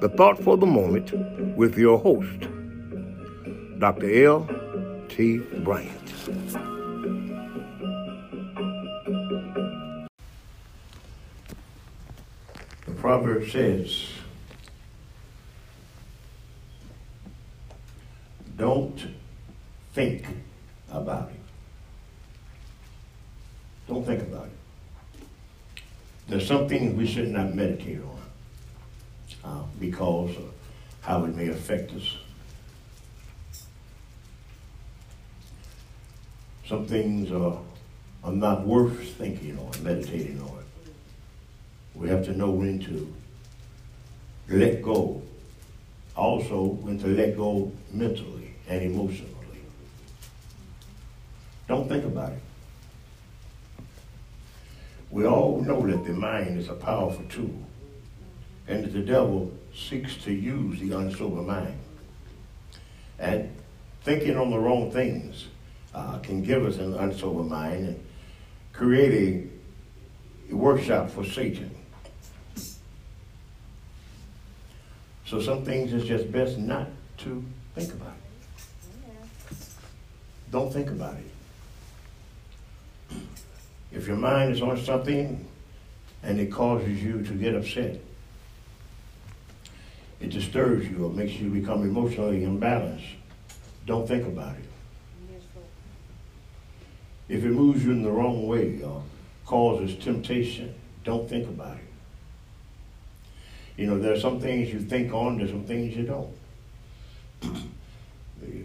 the thought for the moment with your host, Dr. L.T. Bryant. The proverb says, don't think about it. Don't think about it. There's some things we should not meditate on uh, because of how it may affect us. Some things are, are not worth thinking on, meditating on. We have to know when to let go. Also, when to let go mentally and emotionally. Don't think about it. We all know that the mind is a powerful tool and the devil seeks to use the unsober mind. And thinking on the wrong things uh, can give us an unsober mind and create a, workshop for Satan. So some things it's just best not to think about. Don't think about it. If your mind is on something and it causes you to get upset, it disturbs you or makes you become emotionally imbalanced, don't think about it. If it moves you in the wrong way or causes temptation, don't think about it. You know, there are some things you think on, there's some things you don't. the,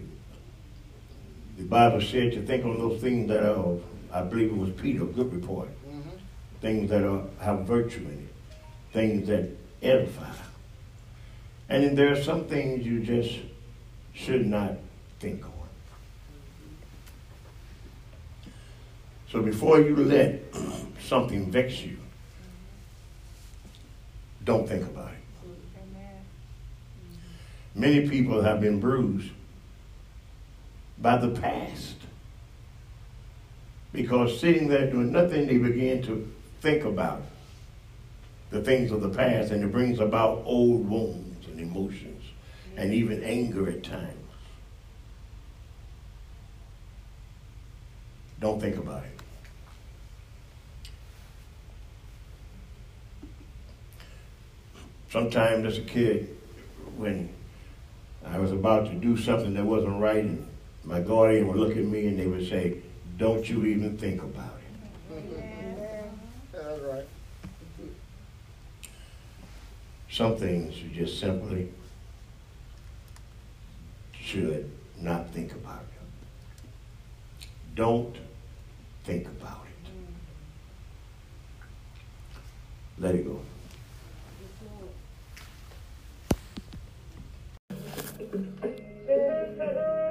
the Bible said to think on those things that are, I believe it was Peter, good report. Mm-hmm. Things that are, have virtue in it, things that edify. And there are some things you just should not think on. So before you let something vex you, don't think about it. Many people have been bruised by the past because sitting there doing nothing, they begin to think about the things of the past and it brings about old wounds and emotions and even anger at times. Don't think about it. Sometimes as a kid, when I was about to do something that wasn't right, and my guardian would look at me and they would say, Don't you even think about it. That's right. Some things you just simply should not think about it. Don't think about it. Let it go.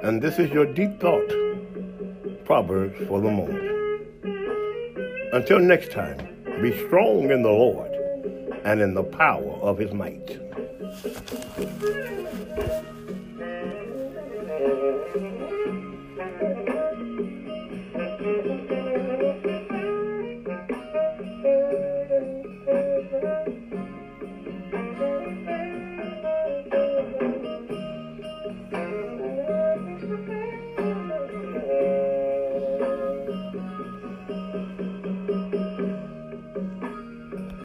And this is your deep thought, Proverbs for the moment. Until next time, be strong in the Lord and in the power of his might.